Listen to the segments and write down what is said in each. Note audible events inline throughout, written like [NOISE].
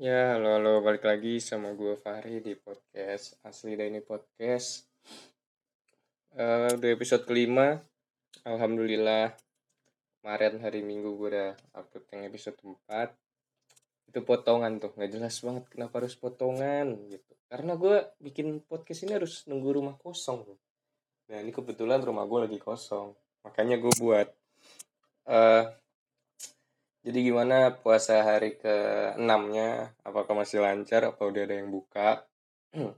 Ya, halo, halo, balik lagi sama gue Fahri di podcast Asli ini Podcast. Uh, udah episode kelima, Alhamdulillah. Kemarin hari Minggu gue udah upload yang episode 4. Itu potongan tuh, nggak jelas banget kenapa harus potongan gitu. Karena gue bikin podcast ini harus nunggu rumah kosong. Nah ini kebetulan rumah gue lagi kosong. Makanya gue buat uh, jadi gimana puasa hari ke enamnya? Apakah masih lancar? Apa udah ada yang buka?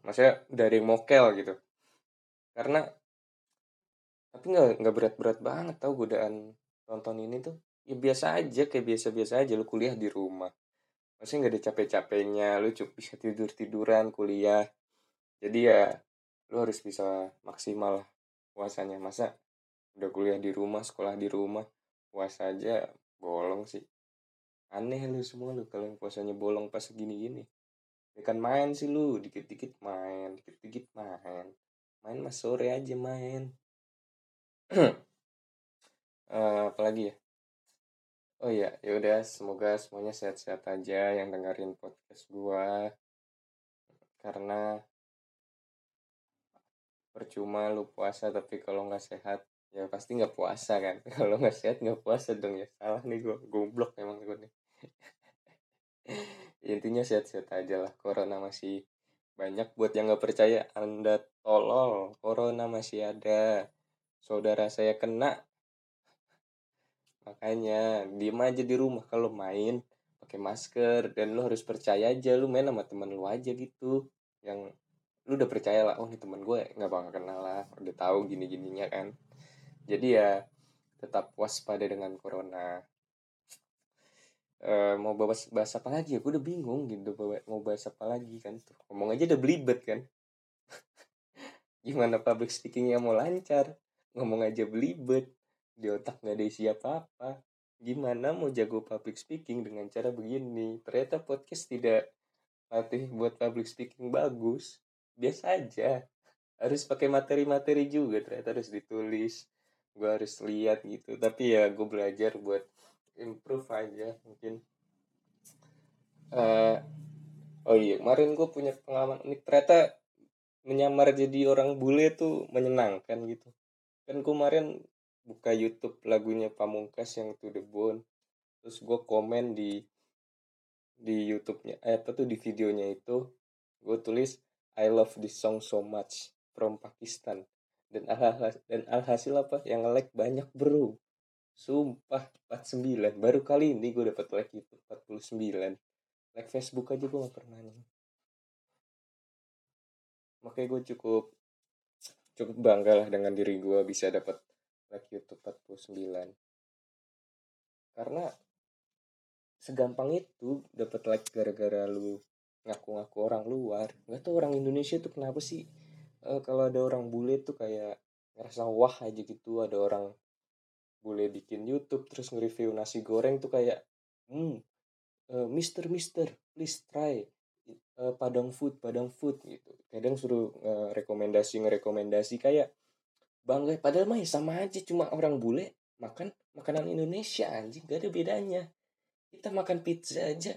Maksudnya udah ada yang mokel gitu. Karena tapi nggak nggak berat-berat banget tau godaan nonton ini tuh ya biasa aja kayak biasa-biasa aja lu kuliah di rumah maksudnya nggak ada capek-capeknya lu cukup bisa tidur tiduran kuliah jadi ya lu harus bisa maksimal puasanya masa udah kuliah di rumah sekolah di rumah puasa aja bolong sih aneh lu semua lu kalau yang puasanya bolong pas gini-gini ya kan main sih lu dikit-dikit main dikit-dikit main. Main mas sore aja main. [CLEARS THROAT] Uh, apalagi ya? Oh iya ya udah semoga semuanya sehat-sehat aja yang dengerin podcast gua. Karena percuma lu puasa tapi kalau nggak sehat ya pasti nggak puasa kan. [LAUGHS] Kalau nggak sehat nggak puasa dong ya. Salah nih gua goblok emang gue nih intinya sehat-sehat aja lah corona masih banyak. Buat yang nggak percaya anda tolol corona masih ada. Saudara saya kena. Makanya diem aja di rumah kalau main pakai masker. Dan lu harus percaya aja lu main sama temen lu aja gitu. Yang lu udah percaya lah oh ini temen gue nggak bakal kenal lah. Udah tahu gini gininya kan. Jadi ya tetap waspada dengan corona uh, mau bahas bahas apa lagi? Ya gue udah bingung gitu mau bahas apa lagi kan tuh. Ngomong aja udah belibet kan. [LAUGHS] Gimana public speakingnya mau lancar? Ngomong aja belibet. Di otak nggak ada isi apa apa gimana mau jago public speaking dengan cara begini? Ternyata podcast tidak latih buat public speaking bagus. Biasa aja. Harus pakai materi-materi juga ternyata harus ditulis. Gue harus lihat gitu. Tapi ya gue belajar buat improve aja mungkin. Uh, oh iya kemarin gue punya pengalaman unik ternyata menyamar jadi orang bule tuh menyenangkan gitu. Kan kemarin buka YouTube lagunya Pamungkas yang To The Bone terus gue komen di di YouTube-nya eh, apa tuh di videonya itu gue tulis I love this song so much from Pakistan. Dan alhasil dan alhasil apa yang like banyak bro Sumpah 49 Baru kali ini gue dapet like itu 49 Like Facebook aja gue gak pernah nih. Makanya gue cukup Cukup bangga lah dengan diri gue Bisa dapet like YouTube 49 Karena Segampang itu dapet like gara-gara lu Ngaku-ngaku orang luar. Gak tau orang Indonesia tuh kenapa sih uh, Kalau ada orang bule tuh kayak Ngerasa wah aja gitu Ada orang boleh bikin YouTube terus nge-review nasi goreng tuh kayak hmm uh, Mister Mister please try uh, Padang food Padang food gitu. Kadang suruh uh, rekomendasi ngerekomendasi kayak bangga padahal mah ya sama aja cuma orang bule makan makanan Indonesia anjing gak ada bedanya. Kita makan pizza aja.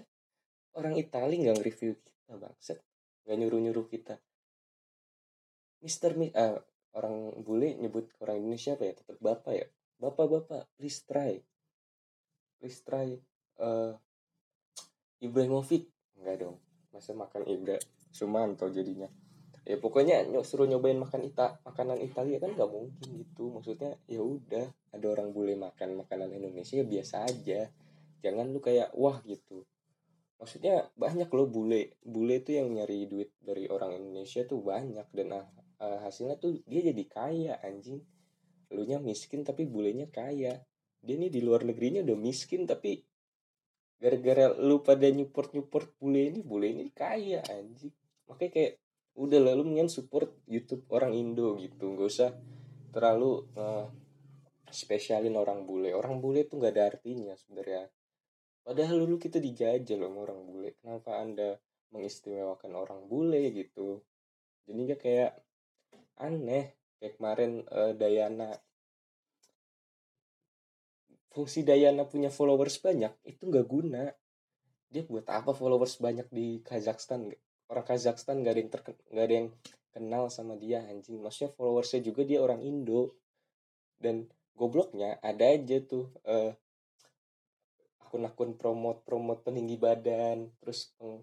Orang Itali nggak nge-review kita bangset nggak nyuruh nyuruh kita. Mister Mi uh, orang bule nyebut orang Indonesia apa ya? Tetap bapak ya bapak-bapak please try. Please try uh, Ibrahimovic. Enggak dong. Masa makan Ibra Sumanto jadinya? Ya pokoknya nyok suruh nyobain makan ita makanan Italia kan nggak mungkin gitu. Maksudnya ya udah ada orang boleh makan makanan Indonesia ya biasa aja. Jangan lu kayak wah gitu. Maksudnya banyak loh bule bule tuh yang nyari duit dari orang Indonesia tuh banyak. Dan uh, hasilnya tuh dia jadi kaya anjing lu nya miskin tapi bulenya kaya. Dia nih di luar negerinya udah miskin tapi gara-gara lu pada nyupport nyupport bule ini bule ini kaya anjing. Makanya kayak udah lalu mendingan support YouTube orang Indo gitu. Nggak usah terlalu uh, spesialin orang bule. Orang bule tuh nggak ada artinya sebenarnya. Padahal dulu kita dijajah loh orang bule. Kenapa anda mengistimewakan orang bule gitu? Jadi kayak aneh kayak kemarin uh, Dayana fungsi Dayana punya followers banyak itu nggak guna. Dia buat apa followers banyak di Kazakhstan? Orang Kazakhstan gak ada yang terken gak ada yang kenal sama dia anjing. Maksudnya followersnya juga dia orang Indo. Dan gobloknya ada aja tuh uh, akun-akun promote promote peninggi badan terus peng,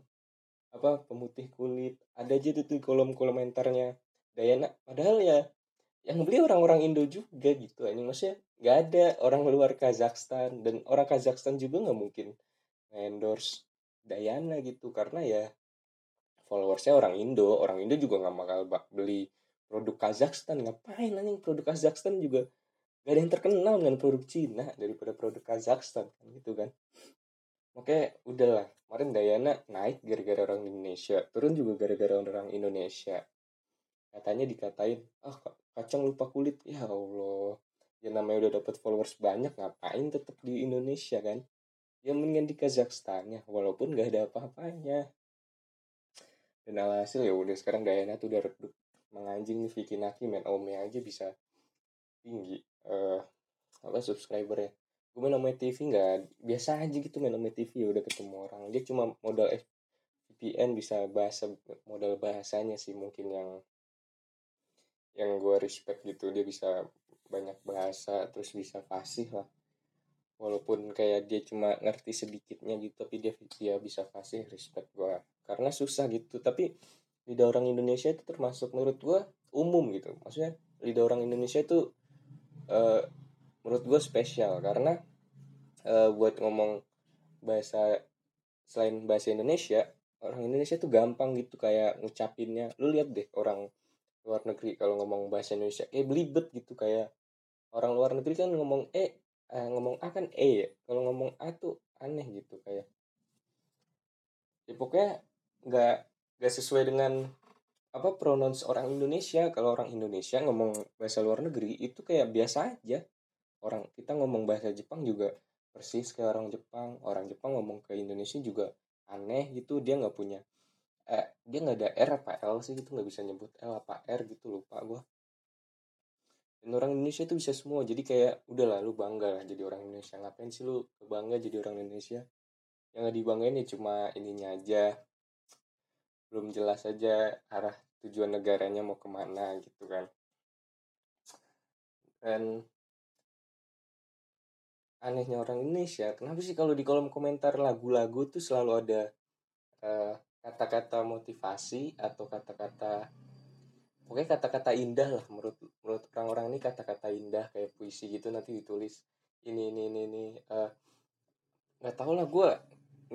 apa pemutih kulit. Ada aja tuh, tuh kolom komentarnya Dayana. Padahal ya yang beli orang-orang Indo juga gitu ini maksudnya nggak ada orang luar Kazakhstan dan orang Kazakhstan juga nggak mungkin endorse Dayana gitu karena ya followersnya orang Indo orang Indo juga nggak bakal beli produk Kazakhstan ngapain anjing produk Kazakhstan juga gak ada yang terkenal dengan produk Cina daripada produk Kazakhstan kan gitu kan Oke, udahlah. Kemarin Dayana naik gara-gara orang Indonesia, turun juga gara-gara orang Indonesia. Katanya dikatain, ah kacang lupa kulit. Ya Allah, ya namanya udah dapat followers banyak, ngapain tetap di Indonesia kan? Ya mendingan di Kazakhstan ya, walaupun gak ada apa-apanya. Dan alhasil ya udah sekarang Dayana tuh udah redup menganjing Vicky Naki main Ome aja bisa tinggi uh, apa subscribernya gue main sama TV nggak biasa aja gitu main sama TV ya udah ketemu orang dia cuma modal VPN bisa bahasa modal bahasanya sih mungkin yang yang gue respect gitu dia bisa banyak bahasa terus bisa fasih lah. Walaupun kayak dia cuma ngerti sedikitnya gitu tapi dia dia bisa fasih respect gue karena susah gitu tapi lidah orang Indonesia itu termasuk menurut gue umum gitu. Maksudnya lidah orang Indonesia itu uh, menurut gue spesial. Karena uh, buat ngomong bahasa selain bahasa Indonesia orang Indonesia tuh gampang gitu kayak ngucapinnya. Lu lihat deh orang luar negeri kalau ngomong bahasa Indonesia kayak belibet gitu kayak orang luar negeri kan ngomong e eh, ngomong a kan e ya kalau ngomong a tuh aneh gitu kayak ya pokoknya nggak nggak sesuai dengan apa pronouns orang Indonesia. Kalau orang Indonesia ngomong bahasa luar negeri itu kayak biasa aja. Orang kita ngomong bahasa Jepang juga persis kayak orang Jepang. Orang Jepang ngomong ke Indonesia juga aneh gitu dia nggak punya eh dia nggak ada R apa L sih gitu nggak bisa nyebut L apa R gitu lupa gue dan orang Indonesia itu bisa semua jadi kayak udah lah lu bangga lah jadi orang Indonesia. Ngapain sih lu bangga jadi orang Indonesia? Yang nggak dibanggain ya cuma ininya aja. Belum jelas saja arah tujuan negaranya mau ke mana gitu kan. Dan anehnya orang Indonesia kenapa sih kalau di kolom komentar lagu-lagu tuh selalu ada eh, kata-kata motivasi atau kata-kata pokoknya kata-kata indah lah menurut menurut orang-orang ini kata-kata indah kayak puisi gitu nanti ditulis. Ini ini ini ini uh, nggak tahu lah gue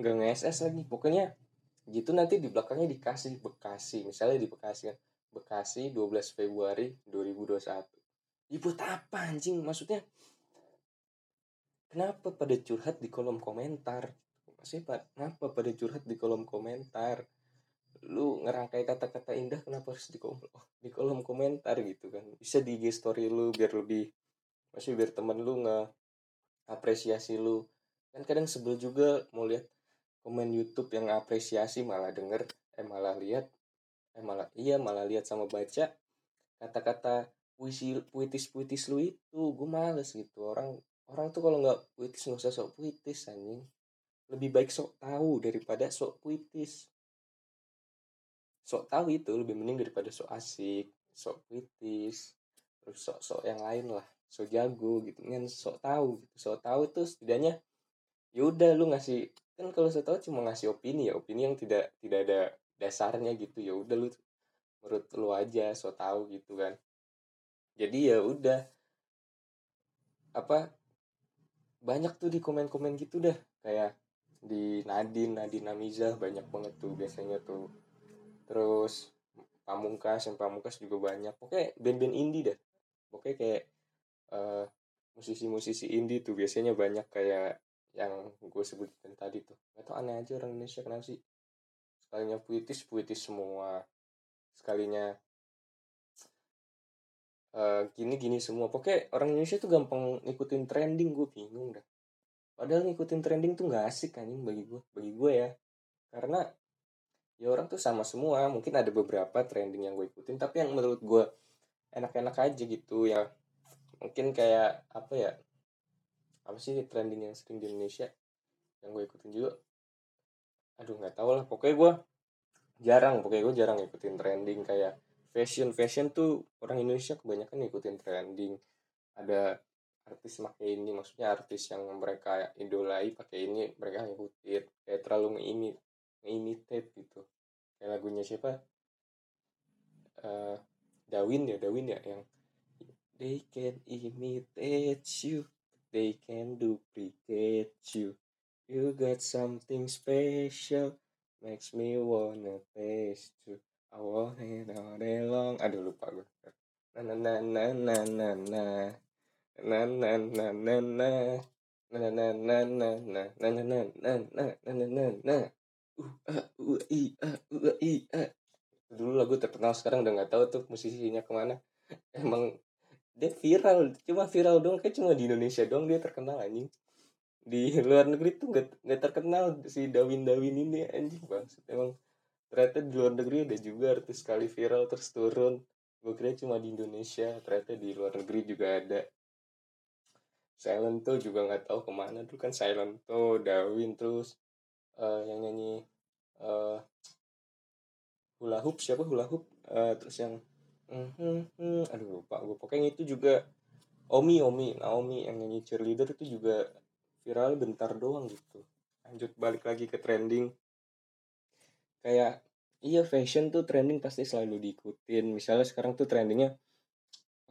nggak nge-SS lagi. Pokoknya gitu nanti di belakangnya dikasih Bekasi misalnya di Bekasi kan. Bekasi 12 Februari 2021 ibu apa anjing? Maksudnya kenapa pada curhat di kolom komentar maksudnya pak? Kenapa pada curhat di kolom komentar? Lu ngerangkai kata-kata indah kenapa harus di kolom di kolom komentar gitu kan? Bisa di story lu biar lebih masih biar temen lu nggak apresiasi lu. Kan kadang sebel juga mau lihat komen YouTube yang apresiasi malah denger eh malah lihat eh malah iya malah lihat sama baca kata-kata puisi puitis puitis lu itu. Gue males gitu. Orang orang tuh kalau nggak puitis nggak usah sok puitis anjing lebih baik sok tahu daripada sok puitis. Sok tahu itu lebih mending daripada sok asik sok puitis terus sok sok yang lain lah sok jago gitu. Kan sok tahu gitu. Sok tahu tuh setidaknya yaudah lu ngasih kan kalau saya tahu cuma ngasih opini ya opini yang tidak tidak ada dasarnya gitu. Ya udah lu menurut lu aja so tahu gitu kan. Jadi ya udah. Apa banyak tuh di komen-komen gitu dah. Kayak di Nadine Nadine Amiza banyak banget tuh biasanya tuh. Terus Pamungkas yang Pamungkas juga banyak. Pokoknya band-band indie dah. Pokoknya kayak uh, musisi-musisi indie tuh biasanya banyak kayak yang gue sebutin tadi tuh. Tau aneh aja orang Indonesia kenapa sih? Sekalinya puitis puitis semua. Sekalinya uh, gini gini semua. Pokoknya orang Indonesia tuh gampang ngikutin trending gue bingung dah padahal ngikutin trending tuh nggak asik anjing bagi gue bagi gue ya. Karena ya orang tuh sama semua mungkin ada beberapa trending yang gue ikutin tapi yang menurut gue enak-enak aja gitu ya. Mungkin kayak apa ya apa sih trending yang sering di Indonesia yang gue ikutin juga? Aduh nggak tahu lah pokoknya gue jarang pokoknya gue jarang ngikutin trending kayak fashion. Fashion tuh orang Indonesia kebanyakan ngikutin trending. Ada artis pakai ini maksudnya artis yang mereka idolai pakai ini mereka ngikutin kayak terlalu ngeimitate gitu. Kayak lagunya siapa? Uh, Dawin ya Dawin ya yang they can imitate you they can duplicate you. You got something special makes me wanna taste you. I want it all day long. Aduh lupa gue na na na na na na na na na na na na na na na na na na na na na na na na uh uh uh uh uh uh dulu lagu terkenal sekarang udah nggak tahu tuh musisinya ke mana emang dia viral cuma viral dong kayak cuma di Indonesia dong dia terkenal anjing di luar negeri tuh gak, gak terkenal si Dawin Dawin ini anjing bang emang ternyata di luar negeri ada juga artis sekali viral terus turun gue kira cuma di Indonesia ternyata di luar negeri juga ada Silent tuh juga nggak tahu ke mana tuh kan Silent tuh Dawin terus uh, yang nyanyi uh, hula hoop siapa hula hoop? Uh, terus yang mm, mm, mm, aduh lupa gue pokoknya itu juga Omi Omi Naomi yang nyanyi cheerleader itu juga viral bentar doang gitu. Lanjut balik lagi ke trending. Kayak iya fashion tuh trending pasti selalu diikutin. Misalnya sekarang tuh trendingnya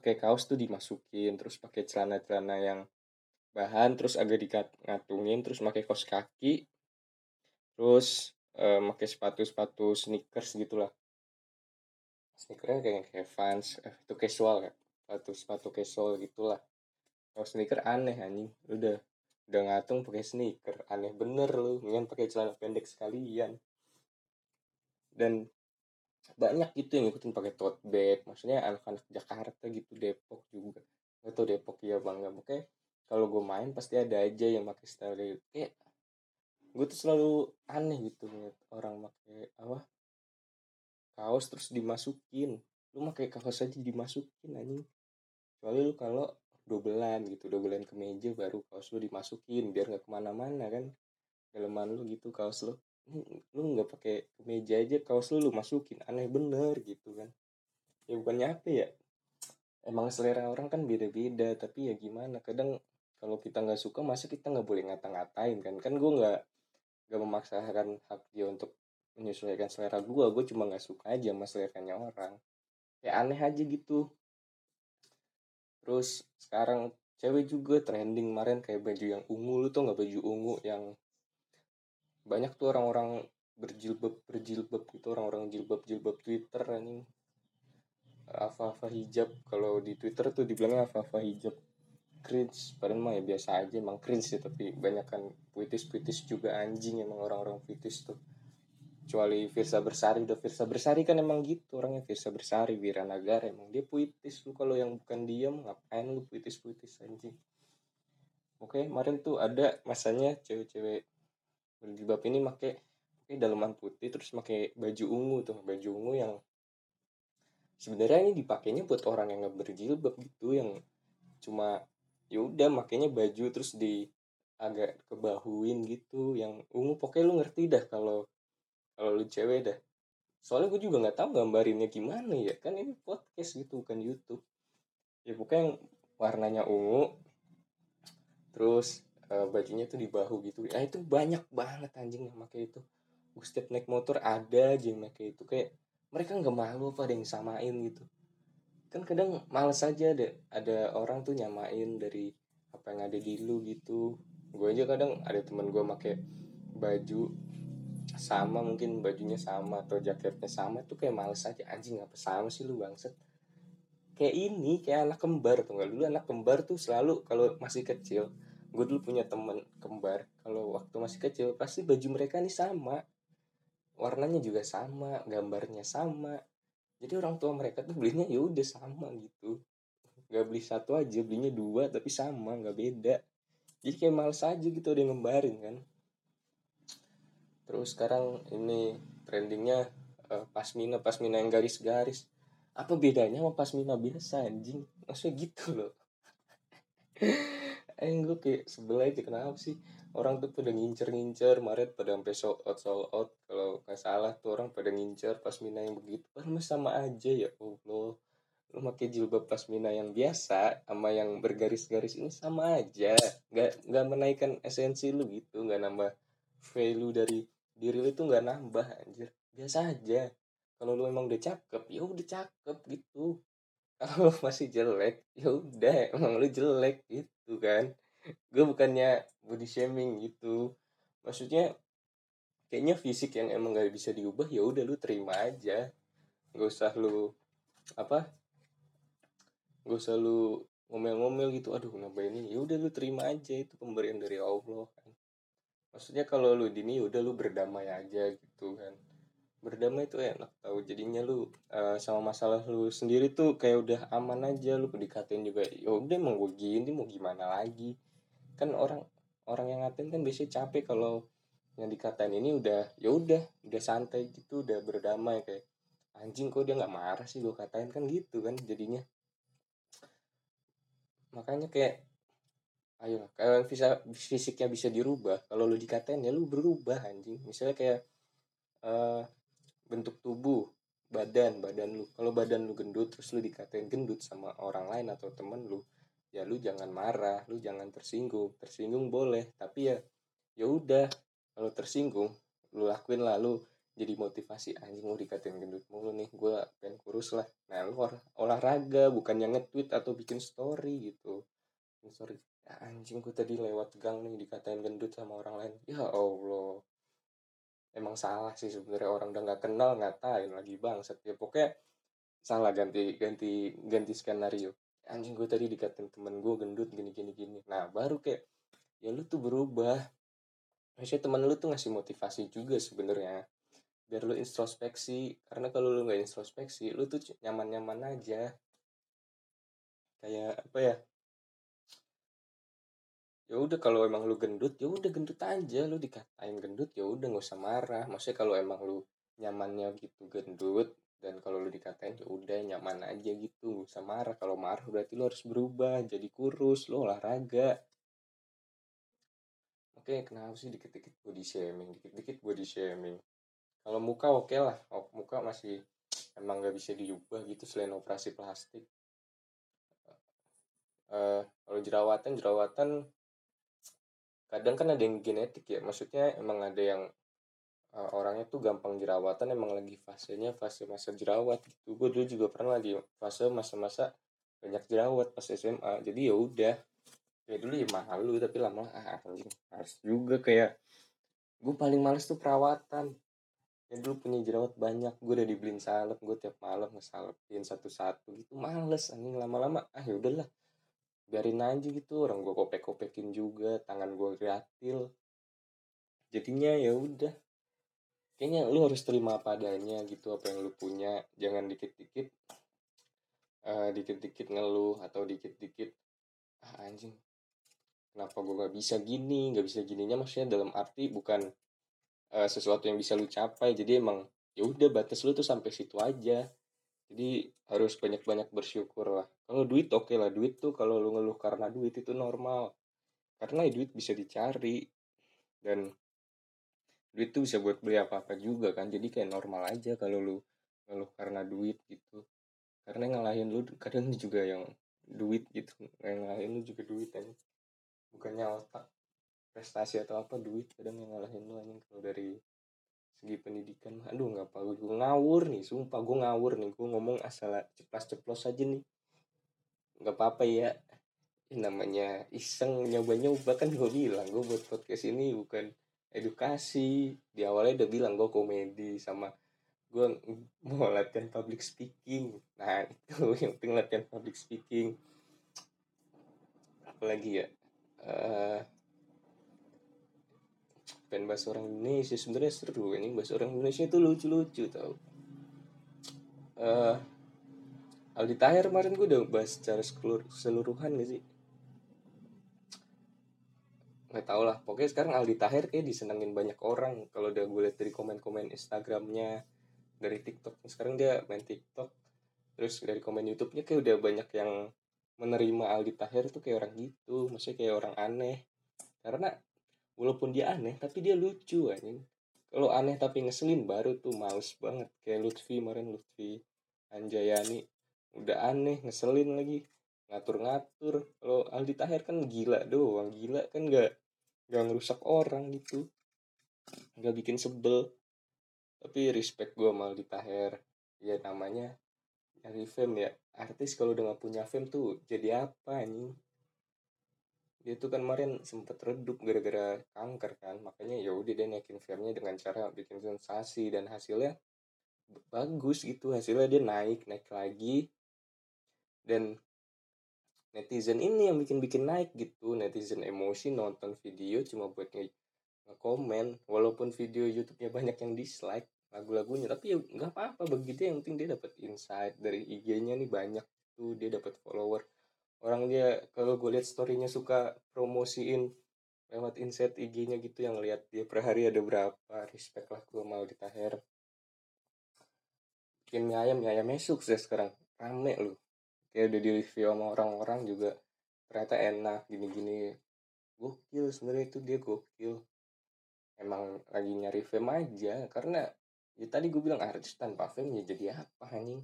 pakai kaos tuh dimasukin terus pakai celana-celana yang bahan terus agak dikat-ngatungin terus pakai kaos kaki terus eh, pakai sepatu-sepatu sneakers gitulah. Sneakernya kayak kayak Vans eh, itu casual ya sepatu sepatu casual gitulah. Kalau sneaker aneh anjing udah udah ngatung pakai sneaker aneh bener lu ingin pakai celana pendek sekalian. Dan banyak gitu yang ngikutin pakai tote bag maksudnya anak-anak Jakarta gitu Depok juga. Atau Depok ya bangga oke kalau gue main pasti ada aja yang pakai style kayak gue tuh selalu aneh gitu ngeliat orang pakai apa kaos terus dimasukin. Lu pakai kaos aja dimasukin anjing. Soalnya lu kalau dobelan gitu dobelan ke meja baru kaos lu dimasukin biar nggak ke mana-mana kan. Daleman lu gitu kaos lu. Lu nggak pakai meja aja kaos lu lu masukin. Aneh bener gitu kan. Ya bukannya apa ya? Emang selera orang kan beda-beda tapi ya gimana? Kadang kalau kita nggak suka masa kita nggak boleh ngata-ngatain kan? Kan gue nggak nggak memaksakan hak dia untuk menyesuaikan selera gue gue cuma nggak suka aja sama seleranya orang. Ya aneh aja gitu. Terus sekarang cewek juga trending kemarin kayak baju yang ungu. Lu tuh nggak baju ungu yang banyak tuh orang-orang berjilbab berjilbab gitu orang-orang jilbab jilbab Twitter ini apa-apa hijab kalau di Twitter tuh dibilangnya apa-apa hijab cringe. Padahal mah ya biasa aja emang cringe sih tapi banyak kan puitis-puitis juga anjing emang orang-orang puitis tuh. Kecuali Firsa Bersari udah Firsa Bersari kan emang gitu orangnya Firsa Bersari Wiranagara emang dia puitis lu. Kalau yang bukan dia ngapain lu puitis puitis anjing? Oke kemarin tuh ada masanya cewek-cewek berjilbab ini make pakai daleman putih terus pakai baju ungu tuh baju ungu yang sebenarnya ini dipakainya buat orang yang nggak berjilbab gitu yang cuma ya udah makanya baju terus di agak kebahuin gitu yang ungu pokoknya lu ngerti dah kalau kalau lu cewek dah. Soalnya gue juga nggak tahu gambarinnya gimana ya kan ini podcast gitu bukan YouTube. Ya pokoknya yang warnanya ungu terus uh, bajunya tuh di bahu gitu. Ah itu banyak banget anjing yang pakai itu. Gue setiap naik motor ada aja yang pakai itu. Kayak mereka nggak malu apa ada yang samain gitu kan kadang males aja ada ada orang tuh nyamain dari apa yang ada di lu gitu. Gue aja kadang ada teman gue pakai baju sama mungkin bajunya sama atau jaketnya sama tuh kayak males aja anjing apa sama sih lu bangset kayak ini kayak anak kembar tuh dulu anak kembar tuh selalu kalau masih kecil gue dulu punya temen kembar kalau waktu masih kecil pasti baju mereka nih sama. Warnanya juga sama gambarnya sama jadi orang tua mereka tuh belinya ya udah sama gitu. Nggak beli satu aja belinya dua tapi sama nggak beda. Jadi kayak males aja gitu yang ngembarin kan. Terus sekarang ini trendingnya uh, pasmina pasmina yang garis-garis. Apa bedanya sama pasmina biasa anjing? Maksudnya gitu loh [LAUGHS] eh gue kayak sebel aja kenapa sih? Orang tuh pada ngincer-ngincer Maret pada sampai sold out sold out. Kalau nggak salah tuh orang pada ngincer pas Mina yang begitu. Kan sama aja ya Allah. Lu pakai jilbab pas Mina yang biasa sama yang bergaris-garis ini sama aja. Nggak nggak menaikkan esensi lu gitu nggak nambah value dari diri lu itu nggak nambah anjir. Biasa aja. Kalau lu emang udah cakep ya udah cakep gitu. Kalau [LAUGHS] masih jelek ya udah emang lu jelek gitu kan. Gue bukannya body shaming gitu. Maksudnya kayaknya fisik yang emang gak bisa diubah ya udah lu terima aja. Gak usah lu apa gak usah lu ngomel-ngomel gitu aduh kenapa ini? Ya udah lu terima aja itu pemberian dari Allah kan. Maksudnya kalau lu dini ya udah lu berdamai aja gitu kan berdamai itu enak tahu jadinya lu uh, sama masalah lu sendiri tuh kayak udah aman aja lu dikatain juga ya udah emang gue gini mau gimana lagi? Kan orang orang yang ngatain kan biasanya capek kalau yang dikatain ini udah ya udah udah santai gitu udah berdamai kayak anjing kok dia nggak marah sih gue katain? Kan gitu kan jadinya. Makanya kayak ayo kalau bisa fisiknya bisa dirubah kalau lu dikatain ya lu berubah anjing. Misalnya kayak uh, bentuk tubuh badan badan lu. Kalau badan lu gendut terus lu dikatain gendut sama orang lain atau temen lu ya lu jangan marah lu jangan tersinggung. Tersinggung boleh tapi ya ya udah. Kalau tersinggung lu lakuin lah lu jadi motivasi anjing mau dikatain gendut mulu nih gue pengen kurus lah. Nah lu olahraga bukan yang nge-tweet atau bikin story gitu. Story ya, anjing gue tadi lewat gang nih dikatain gendut sama orang lain. Ya allah emang salah sih sebenarnya orang udah nggak kenal ngatain lagi bang setiap pokoknya salah ganti ganti ganti skenario. Anjing gue tadi dikatain temen gue gendut gini gini gini. Nah baru kayak ya lu tuh berubah. Maksudnya temen lu tuh ngasih motivasi juga sebenarnya biar lu introspeksi. Karena kalau lu nggak introspeksi lu tuh nyaman nyaman aja. Kayak apa ya ya udah kalau emang lu gendut ya udah gendut aja. Lu dikatain gendut ya udah nggak usah marah. Maksudnya kalau emang lu nyamannya gitu gendut dan kalau lu dikatain ya udah nyaman aja gitu. Nggak usah marah. Kalau marah berarti lu harus berubah jadi kurus lu olahraga. Oke kenapa sih dikit-dikit body shaming? Dikit-dikit body shaming. Kalau muka oke okay lah. Oh, muka masih emang nggak bisa diubah gitu selain operasi plastik. Uh, kalau jerawatan jerawatan kadang kan ada yang genetik ya maksudnya emang ada yang uh, orangnya tuh gampang jerawatan emang lagi fasenya fase masa jerawat gitu. Gue dulu juga pernah lagi fase masa-masa banyak jerawat pas SMA jadi ya udah. Ya dulu ya malu tapi lama ah anjing harus juga kayak gue paling males tuh perawatan. Ya dulu punya jerawat banyak gue udah dibeliin salep gue tiap malam ngesalepin satu-satu gitu males anjing lama-lama ah ya udahlah biarin aja gitu orang gue kopek-kopekin juga tangan gue kreatil jadinya ya udah. Kayaknya lu harus terima apa adanya gitu apa yang lu punya. Jangan dikit-dikit uh, dikit-dikit ngeluh atau dikit-dikit ah anjing kenapa gue gak bisa gini? Gak bisa gininya maksudnya dalam arti bukan uh, sesuatu yang bisa lu capai. Jadi emang ya udah batas lu tuh sampai situ aja jadi harus banyak-banyak bersyukur lah kalau duit oke okay lah duit tuh kalau lu ngeluh karena duit itu normal. Karena ya duit bisa dicari. Dan duit tuh bisa buat beli apa-apa juga kan. Jadi kayak normal aja kalau lu ngeluh karena duit gitu. Karena ngalahin lu kadang juga yang duit gitu. Yang ngalahin lu juga duit aja bukannya otak prestasi atau apa duit. Kadang yang ngalahin lu anjing kalau dari segi pendidikan. Aduh nggak apa gue ngawur nih sumpah gue ngawur nih. Gue ngomong asal ceplos ceplos aja nih. Nggak apa-apa ya. Namanya iseng nyoba-nyoba. Kan gue bilang gue buat podcast ini bukan edukasi. Di awalnya udah bilang gue komedi sama gue mau latihan public speaking. Nah [LAUGHS] itu yang penting latihan public speaking. Apalagi ya? Uh, pengen bahas orang Indonesia. Sebenarnya seru ini bahas orang Indonesia itu lucu-lucu tau. Uh, Aldi Tahir kemarin gue udah bahas secara keseluruhan gak sih? Nggak tau lah pokoknya sekarang Aldi Tahir kayak disenengin banyak orang. Kalau udah gue lihat dari komen-komen Instagramnya dari TikTok sekarang dia main TikTok. Terus dari komen YouTube-nya kayak udah banyak yang menerima Aldi Taher tuh kayak orang gitu. Maksudnya kayak orang aneh. Karena walaupun dia aneh tapi dia lucu anjing. Kalau aneh tapi ngeselin baru tuh males banget. Kayak Lutfi kemarin Lutfi Anjayani udah aneh ngeselin lagi. Ngatur-ngatur. Kalau Aldi Taher kan gila doang. Gila kan nggak nggak ngerusak orang gitu. Nggak bikin sebel. Tapi respect gue sama Aldi Taher ya namanya nyari fame ya. Artis kalau udah gak punya fame tuh jadi apa nih dia tuh kan kemarin sempet redup gara-gara kanker kan makanya ya udah dia naikin fame-nya dengan cara bikin sensasi dan hasilnya bagus gitu hasilnya dia naik naik lagi. Dan netizen ini yang bikin-bikin naik gitu netizen emosi nonton video cuma buat nge komen walaupun video YouTube-nya banyak yang dislike lagu-lagunya tapi ya nggak apa-apa begitu yang penting dia dapat insight dari IG-nya nih banyak tuh dia dapat follower orang dia kalau gue lihat storynya suka promosiin lewat insight IG-nya gitu yang lihat dia per hari ada berapa respect lah gue mau ditaher. Bikin mie ayam mie ayamnya sukses sekarang. Rame loh. Kayak udah di review sama orang-orang juga ternyata enak gini-gini. Gokil sebenarnya itu dia gokil. Emang lagi nyari fame aja karena ya tadi gue bilang artis tanpa fame ya jadi apa anjing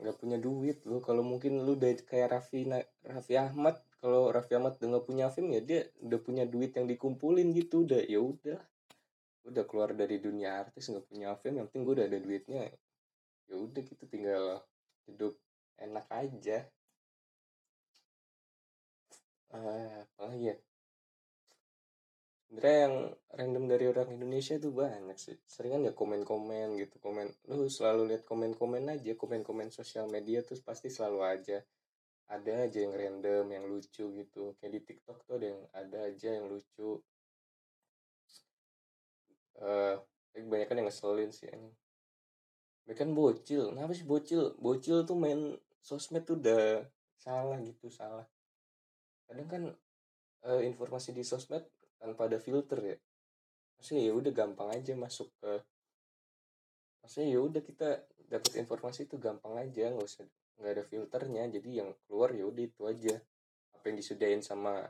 nggak punya duit lo kalau mungkin lu udah kayak Raffi Raffi Ahmad kalau Raffi Ahmad udah nggak punya fame ya dia udah punya duit yang dikumpulin gitu udah ya udah. Udah keluar dari dunia artis nggak punya fame yang penting gue udah ada duitnya. Ya udah gitu tinggal hidup enak aja. Uh, apa ya sebenarnya yang random dari orang Indonesia itu banyak sih. Seringan ya komen-komen gitu komen lu selalu lihat komen-komen aja komen-komen sosial media tuh pasti selalu aja. Ada aja yang random yang lucu gitu. Kayak di TikTok tuh ada yang ada aja yang lucu. Eh uh, banyak kan yang ngeselin sih ini. Mereka kan bocil kenapa sih bocil? Bocil tuh main sosmed tuh udah salah gitu salah. Kadang kan uh, informasi di sosmed tanpa ada filter ya. Maksudnya ya udah gampang aja masuk ke maksudnya ya udah kita dapat informasi itu gampang aja nggak usah nggak ada filternya. Jadi yang keluar ya udah itu aja. Apa yang disediain sama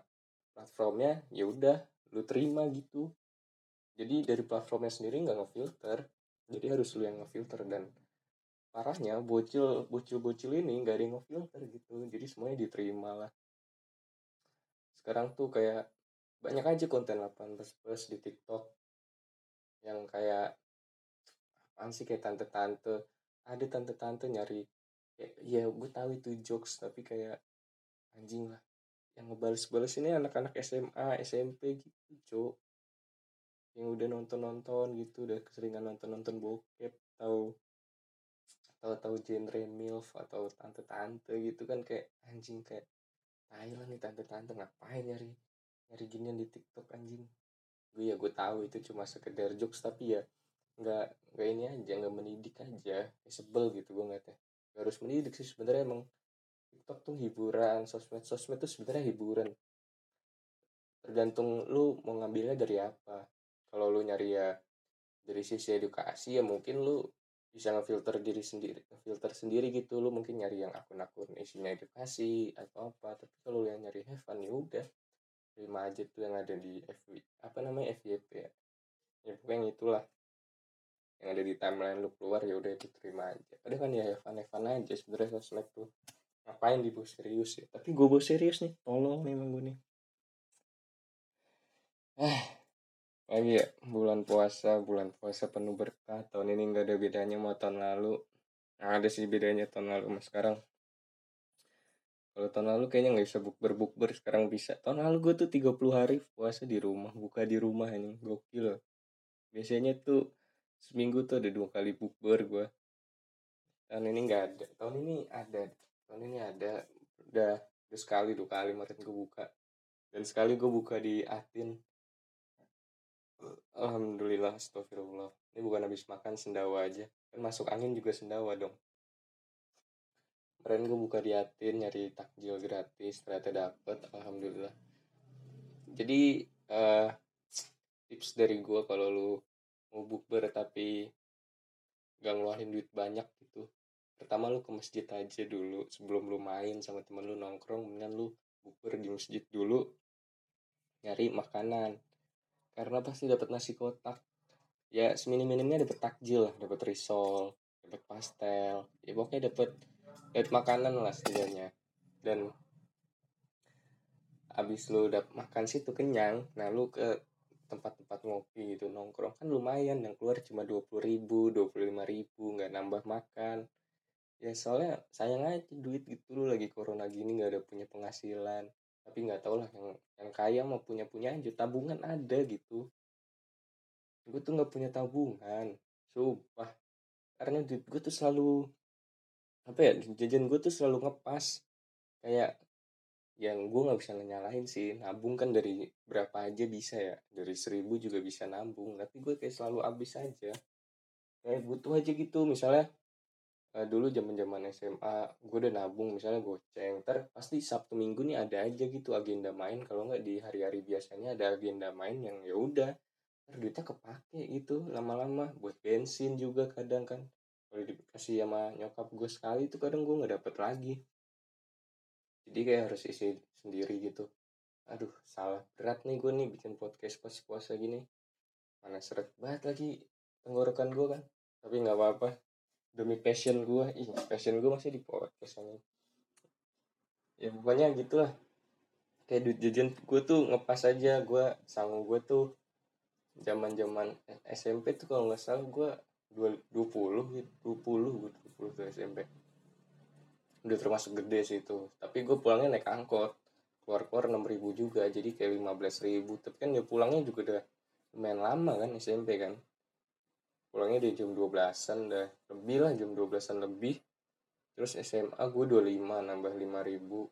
platformnya ya udah lu terima gitu. Jadi dari platformnya sendiri nggak ngefilter. Jadi harus lu yang ngefilter. Dan parahnya bocil bocil bocil ini nggak ada yang ngefilter gitu. Jadi semuanya diterima lah sekarang tuh kayak banyak aja konten 18 plus di TikTok. Yang kayak apaan sih kayak tante-tante. Ada tante-tante nyari kayak ya gue tahu itu jokes tapi kayak anjing lah. Yang ngebales-bales ini anak-anak SMA SMP gitu cok yang udah nonton-nonton gitu udah keseringan nonton-nonton bokep tahu tahu tahu genre milf atau tante-tante gitu kan kayak anjing kayak Thailand nih tante-tante ngapain nyari nyari ginian di TikTok anjing. Gue ya gue tahu itu cuma sekedar jokes tapi ya nggak nggak ini aja nggak mendidik aja. Ya, sebel gitu gue ngeliatnya. Gak harus mendidik sih sebenarnya emang. TikTok tuh hiburan sosmed sosmed tuh sebenarnya hiburan. Tergantung lu mau ngambilnya dari apa. Kalau lu nyari ya dari sisi edukasi ya mungkin lu bisa ngefilter diri sendiri ngefilter sendiri gitu. Lu mungkin nyari yang akun-akun isinya edukasi atau apa. Tapi kalau yang nyari have ya udah terima aja tuh yang ada di FB apa namanya FYP ya? Ya pokoknya itulah. Yang ada di timeline lu keluar ya udah diterima aja. Ada kan ya fun fun aja sebenarnya sosmed tuh. Ngapain dibawa serius ya? Tapi gue bawa serius nih. Tolong memang gue nih ah lagi ya? Bulan puasa bulan puasa penuh berkah. Tahun ini nggak ada bedanya sama tahun lalu. Nah, ada sih bedanya tahun lalu sama sekarang kalau tahun lalu kayaknya nggak bisa bukber bukber sekarang bisa. Tahun lalu gue tuh 30 hari puasa di rumah buka di rumah ini gokil biasanya tuh seminggu tuh ada dua kali bukber gue tahun ini nggak ada. Tahun ini ada. Tahun ini ada. Udah udah sekali dua kali kemarin gue buka. Dan sekali gue buka di Atin. Alhamdulillah astagfirullah. Ini bukan habis makan sendawa aja. Kan masuk angin juga sendawa dong kemarin gue buka di Atin nyari takjil gratis ternyata dapet alhamdulillah. Jadi uh, tips dari gue kalau lu mau bukber tapi gak ngeluarin duit banyak gitu pertama lu ke masjid aja dulu sebelum lu main sama temen lu nongkrong mendingan lu bubur di masjid dulu nyari makanan. Karena pasti dapat nasi kotak. Ya seminim-minimnya dapat takjil dapat risol dapat pastel ya pokoknya dapat dapat makanan lah setidaknya. Dan abis lu udah makan situ kenyang nah lu ke tempat-tempat ngopi gitu nongkrong kan lumayan yang keluar cuma dua puluh ribu dua puluh lima ribu nggak nambah makan. Ya soalnya sayang aja duit gitu lu lagi corona gini nggak ada punya penghasilan. Tapi nggak tau lah yang yang kaya mau punya punya aja tabungan ada gitu. Gue tuh nggak punya tabungan sumpah. Karena duit gue tuh selalu apa ya jajan gue tuh selalu ngepas. Kayak yang gue nggak bisa nyalahin sih nabung kan dari berapa aja bisa ya dari seribu juga bisa nabung. Tapi gue kayak selalu habis aja. Kayak butuh aja gitu misalnya uh, dulu zaman zaman SMA gue udah nabung misalnya goceng ntar pasti sabtu minggu nih ada aja gitu agenda main. Kalau nggak di hari-hari biasanya ada agenda main yang ya udah duitnya kepake gitu lama-lama buat bensin juga kadang kan kalau dikasih sama nyokap gue sekali itu kadang gue nggak dapet lagi. Jadi kayak harus isi sendiri gitu. Aduh salah. Berat nih gue nih bikin podcast pas puasa gini. Mana seret banget lagi tenggorokan gue kan. Tapi nggak apa-apa. Demi passion gue. Ih passion gue masih di podcast ini. Ya pokoknya gitulah. Kayak duit jajan gue tuh ngepas aja. Gue sama gue tuh zaman zaman SMP tuh kalau nggak salah gue dua dua puluh dua puluh gue dua puluh tuh SMP udah termasuk gede sih itu. Tapi gue pulangnya naik angkot. Keluar keluar enam ribu juga jadi kayak lima belas ribu. Tapi kan dia pulangnya juga udah lumayan lama kan SMP kan. Pulangnya di jam dua belasan dah. Lebih lah jam dua belasan lebih. Terus SMA gue dua lima nambah lima ribu.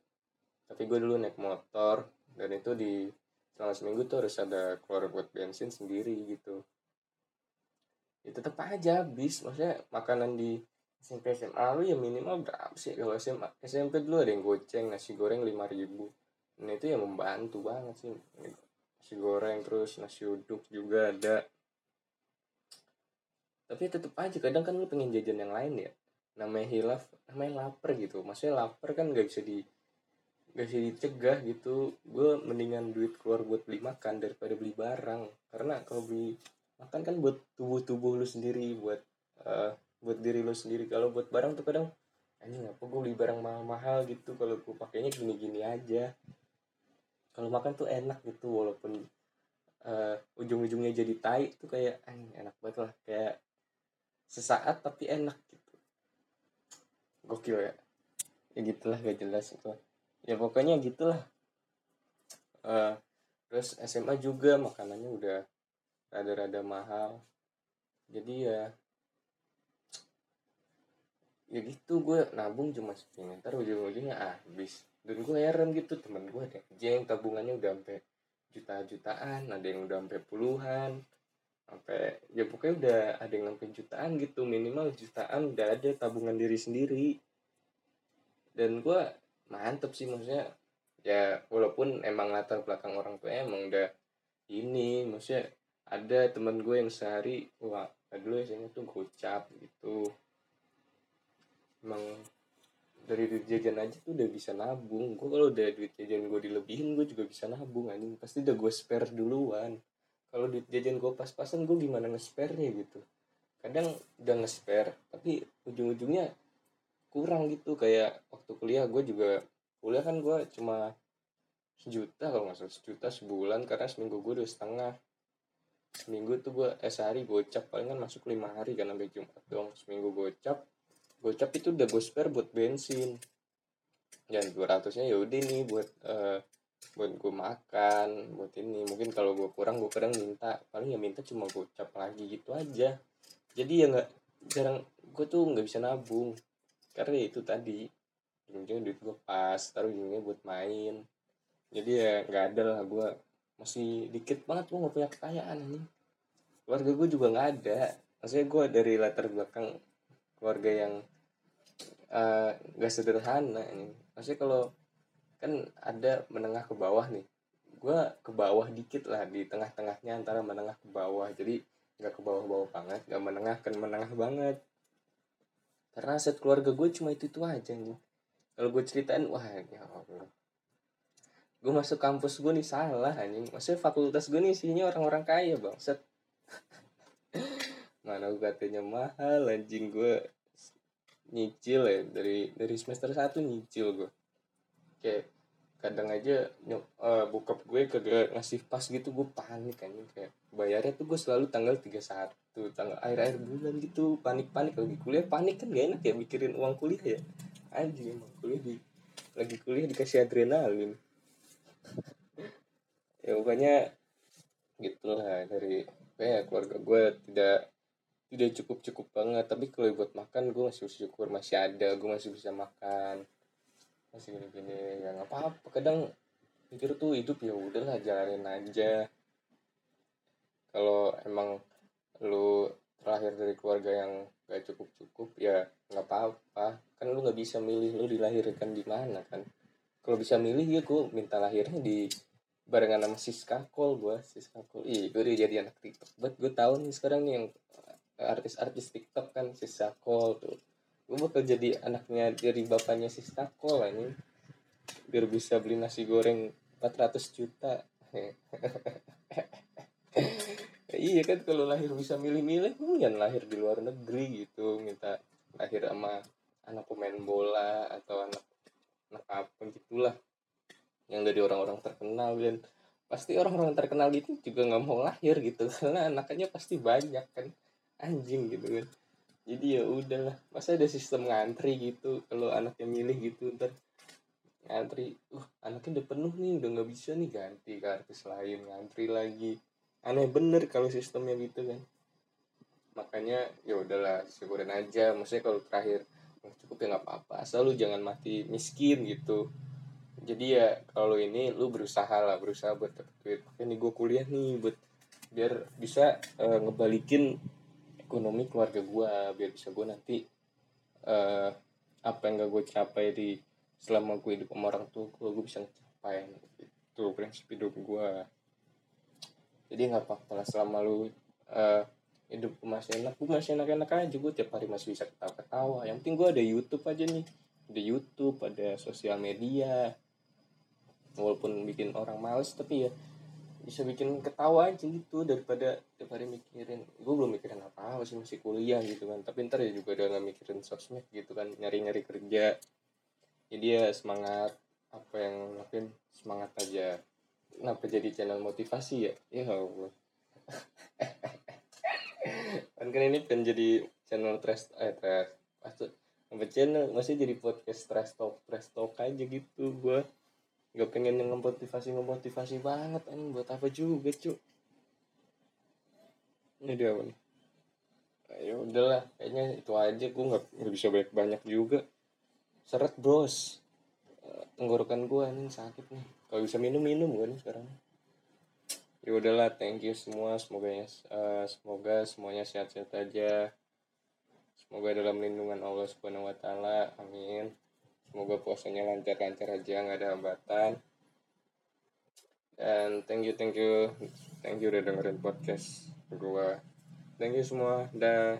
Tapi gue dulu naik motor dan itu di selama seminggu tuh harus ada keluar buat bensin sendiri gitu ya tetap aja habis maksudnya makanan di SMP SMA lu ya minimal berapa sih? Kalau SMA SMP dulu ada yang goceng nasi goreng lima ribu. Nah itu yang membantu banget sih. Nasi goreng terus nasi uduk juga ada. Tapi tetep aja kadang kan lu pengen jajan yang lain ya. Namanya hilaf namanya lapar gitu. Maksudnya lapar kan gak bisa di gak bisa dicegah gitu. Gue mendingan duit keluar buat beli makan daripada beli barang. Karena kalau beli makan kan buat tubuh tubuh lu sendiri buat uh, buat diri lo sendiri. Kalau buat barang tuh kadang anjing apa gue beli barang mahal-mahal gitu kalau gue pakainya gini-gini aja. Kalau makan tuh enak gitu walaupun uh, ujung-ujungnya jadi tai tuh kayak anjing enak banget lah. Kayak sesaat tapi enak gitu. Gokil ya. Ya gitulah gak jelas itu. Ya pokoknya gitulah. Uh, terus SMA juga makanannya udah rada-rada mahal. Jadi ya ya gitu gue nabung cuma segini. Ntar ujung-ujungnya habis. Dan gue heran gitu temen gue ada jeng tabungannya udah sampai juta-jutaan ada yang udah sampai puluhan. Sampai ya pokoknya udah ada yang sampai jutaan gitu. Minimal jutaan udah ada tabungan diri sendiri. Dan gue mantep sih maksudnya ya walaupun emang latar belakang orang tua emang udah ini maksudnya ada temen gue yang sehari wah dulu ya tuh gocap gitu. Emang dari duit jajan aja tuh udah bisa nabung. Gue kalau udah duit jajan gue dilebihin gue juga bisa nabung anjing. Pasti udah gue spare duluan. Kalau duit jajan gue pas-pasan gue gimana nge-spare nya gitu? Kadang udah nge-spare tapi ujung-ujungnya kurang gitu. Kayak waktu kuliah gue juga kuliah kan gue cuma sejuta kalau nggak salah sejuta sebulan. Karena seminggu gue udah setengah seminggu tuh gue eh sehari gocap. Paling kan masuk lima hari kan sampai jumat dong seminggu gocap. Gocap itu udah gue spare buat bensin. Dan dua ratusnya ya udah nih buat uh, buat gue makan buat ini. Mungkin kalau gue kurang gue kadang minta. Paling ya minta cuma gocap lagi gitu aja. Jadi ya nggak jarang gue tuh nggak bisa nabung. Karena ya itu tadi ujungnya duit gue pas taruh ujungnya buat main. Jadi ya nggak ada lah gue masih dikit banget gue nggak punya kekayaan ini keluarga gue juga nggak ada. Maksudnya gue dari latar belakang keluarga yang uh, gak sederhana ini maksudnya kalau kan ada menengah ke bawah nih. Gue ke bawah dikit lah di tengah-tengahnya antara menengah ke bawah. Jadi nggak ke bawah-bawah banget nggak menengah kan menengah banget. Karena aset keluarga gue cuma itu itu aja nih kalau gue ceritain wah ya Allah gue masuk kampus gue nih salah anjing. Maksudnya fakultas gue nih isinya orang-orang kaya bang set mana gue katanya mahal anjing. Gue nyicil ya dari dari semester satu nyicil gue kayak kadang aja nyok uh, bokap gue kagak ngasih pas gitu gue panik kan kayak bayarnya tuh gue selalu tanggal 31 tanggal akhir akhir bulan gitu. Panik panik lagi kuliah. Panik kan gak enak ya mikirin uang kuliah ya? Anjing emang kuliah di lagi kuliah dikasih adrenalin ya pokoknya gitulah dari ya keluarga gue tidak tidak cukup cukup banget. Tapi kalau buat makan gue masih bersyukur masih ada gue masih bisa makan. Masih gini gini ya nggak apa apa kadang mikir tuh hidup ya udahlah jalanin aja. Kalau emang lu terakhir dari keluarga yang gak cukup cukup ya nggak apa apa kan lu nggak bisa milih lu dilahirkan di mana kan kalau bisa milih ya gue minta lahirnya di barengan sama Siska Kol gue Siska Kol iya gue udah jadi anak TikTok. Buat gue tahu nih sekarang nih yang artis-artis TikTok kan Siska Kol tuh. Gue bakal jadi anaknya dari bapaknya Siska Kol ini biar bisa beli nasi goreng 400 juta. [LAUGHS] Iya kan kalau lahir bisa milih-milih mungkin lahir di luar negeri gitu. Minta lahir sama anak pemain bola atau anak anak apa gitulah yang dari orang-orang terkenal dan pasti orang-orang terkenal gitu juga nggak mau lahir gitu. [LAUGHS] Karena anaknya pasti banyak kan. Anjing gitu kan. Jadi ya udahlah. Masa ada sistem ngantri gitu kalau anaknya milih gitu ntar ngantri uh anaknya udah penuh nih udah nggak bisa nih ganti ke artis lain ngantri lagi. Aneh bener kalau sistemnya gitu kan. Makanya ya udahlah syukurin aja. Maksudnya kalau terakhir cukup ya nggak apa-apa. Asal lu jangan mati miskin gitu. Jadi ya kalau ini lu berusaha lah berusaha buat dapet duit. Ini gue kuliah nih buat biar bisa uh, ngebalikin ekonomi keluarga gue biar bisa gue nanti uh, apa yang gak gue capai di selama gue hidup sama orang tua gue gue bisa capai itu prinsip hidup gue jadi nggak apa-apa selama lu uh, hidup gue masih enak gue masih enak-enak aja gue tiap hari masih bisa ketawa-ketawa. Yang penting gue ada YouTube aja nih. Ada YouTube ada sosial media. Walaupun bikin orang males tapi ya bisa bikin ketawa aja gitu daripada tiap hari mikirin. Gue belum mikirin apa apa sih masih kuliah gitu kan. Tapi ntar ya juga udah gak mikirin sosmed gitu kan nyari nyari kerja. Jadi ya semangat apa yang lakuin semangat aja. Kenapa jadi channel motivasi ya? Ya Allah [LAUGHS] kan kan ini kan jadi channel trash eh trash maksud apa channel masih jadi podcast trash talk trash talk aja gitu gue gak pengen yang ngemotivasi ngemotivasi banget kan buat apa juga cu. Ini dia apa nih ya udahlah kayaknya itu aja gue nggak nggak bisa banyak banyak juga. Seret bros. Eh, tenggorokan gue nih sakit nih. Kalau bisa minum minum gue nih sekarang ya udahlah thank you semua. Semoga uh, semoga semuanya sehat-sehat aja. Semoga dalam lindungan Allah subhanahu wa taala. Amin. Semoga puasanya lancar-lancar aja nggak ada hambatan. Dan thank you thank you. Thank you udah dengerin podcast gue thank you semua. Dah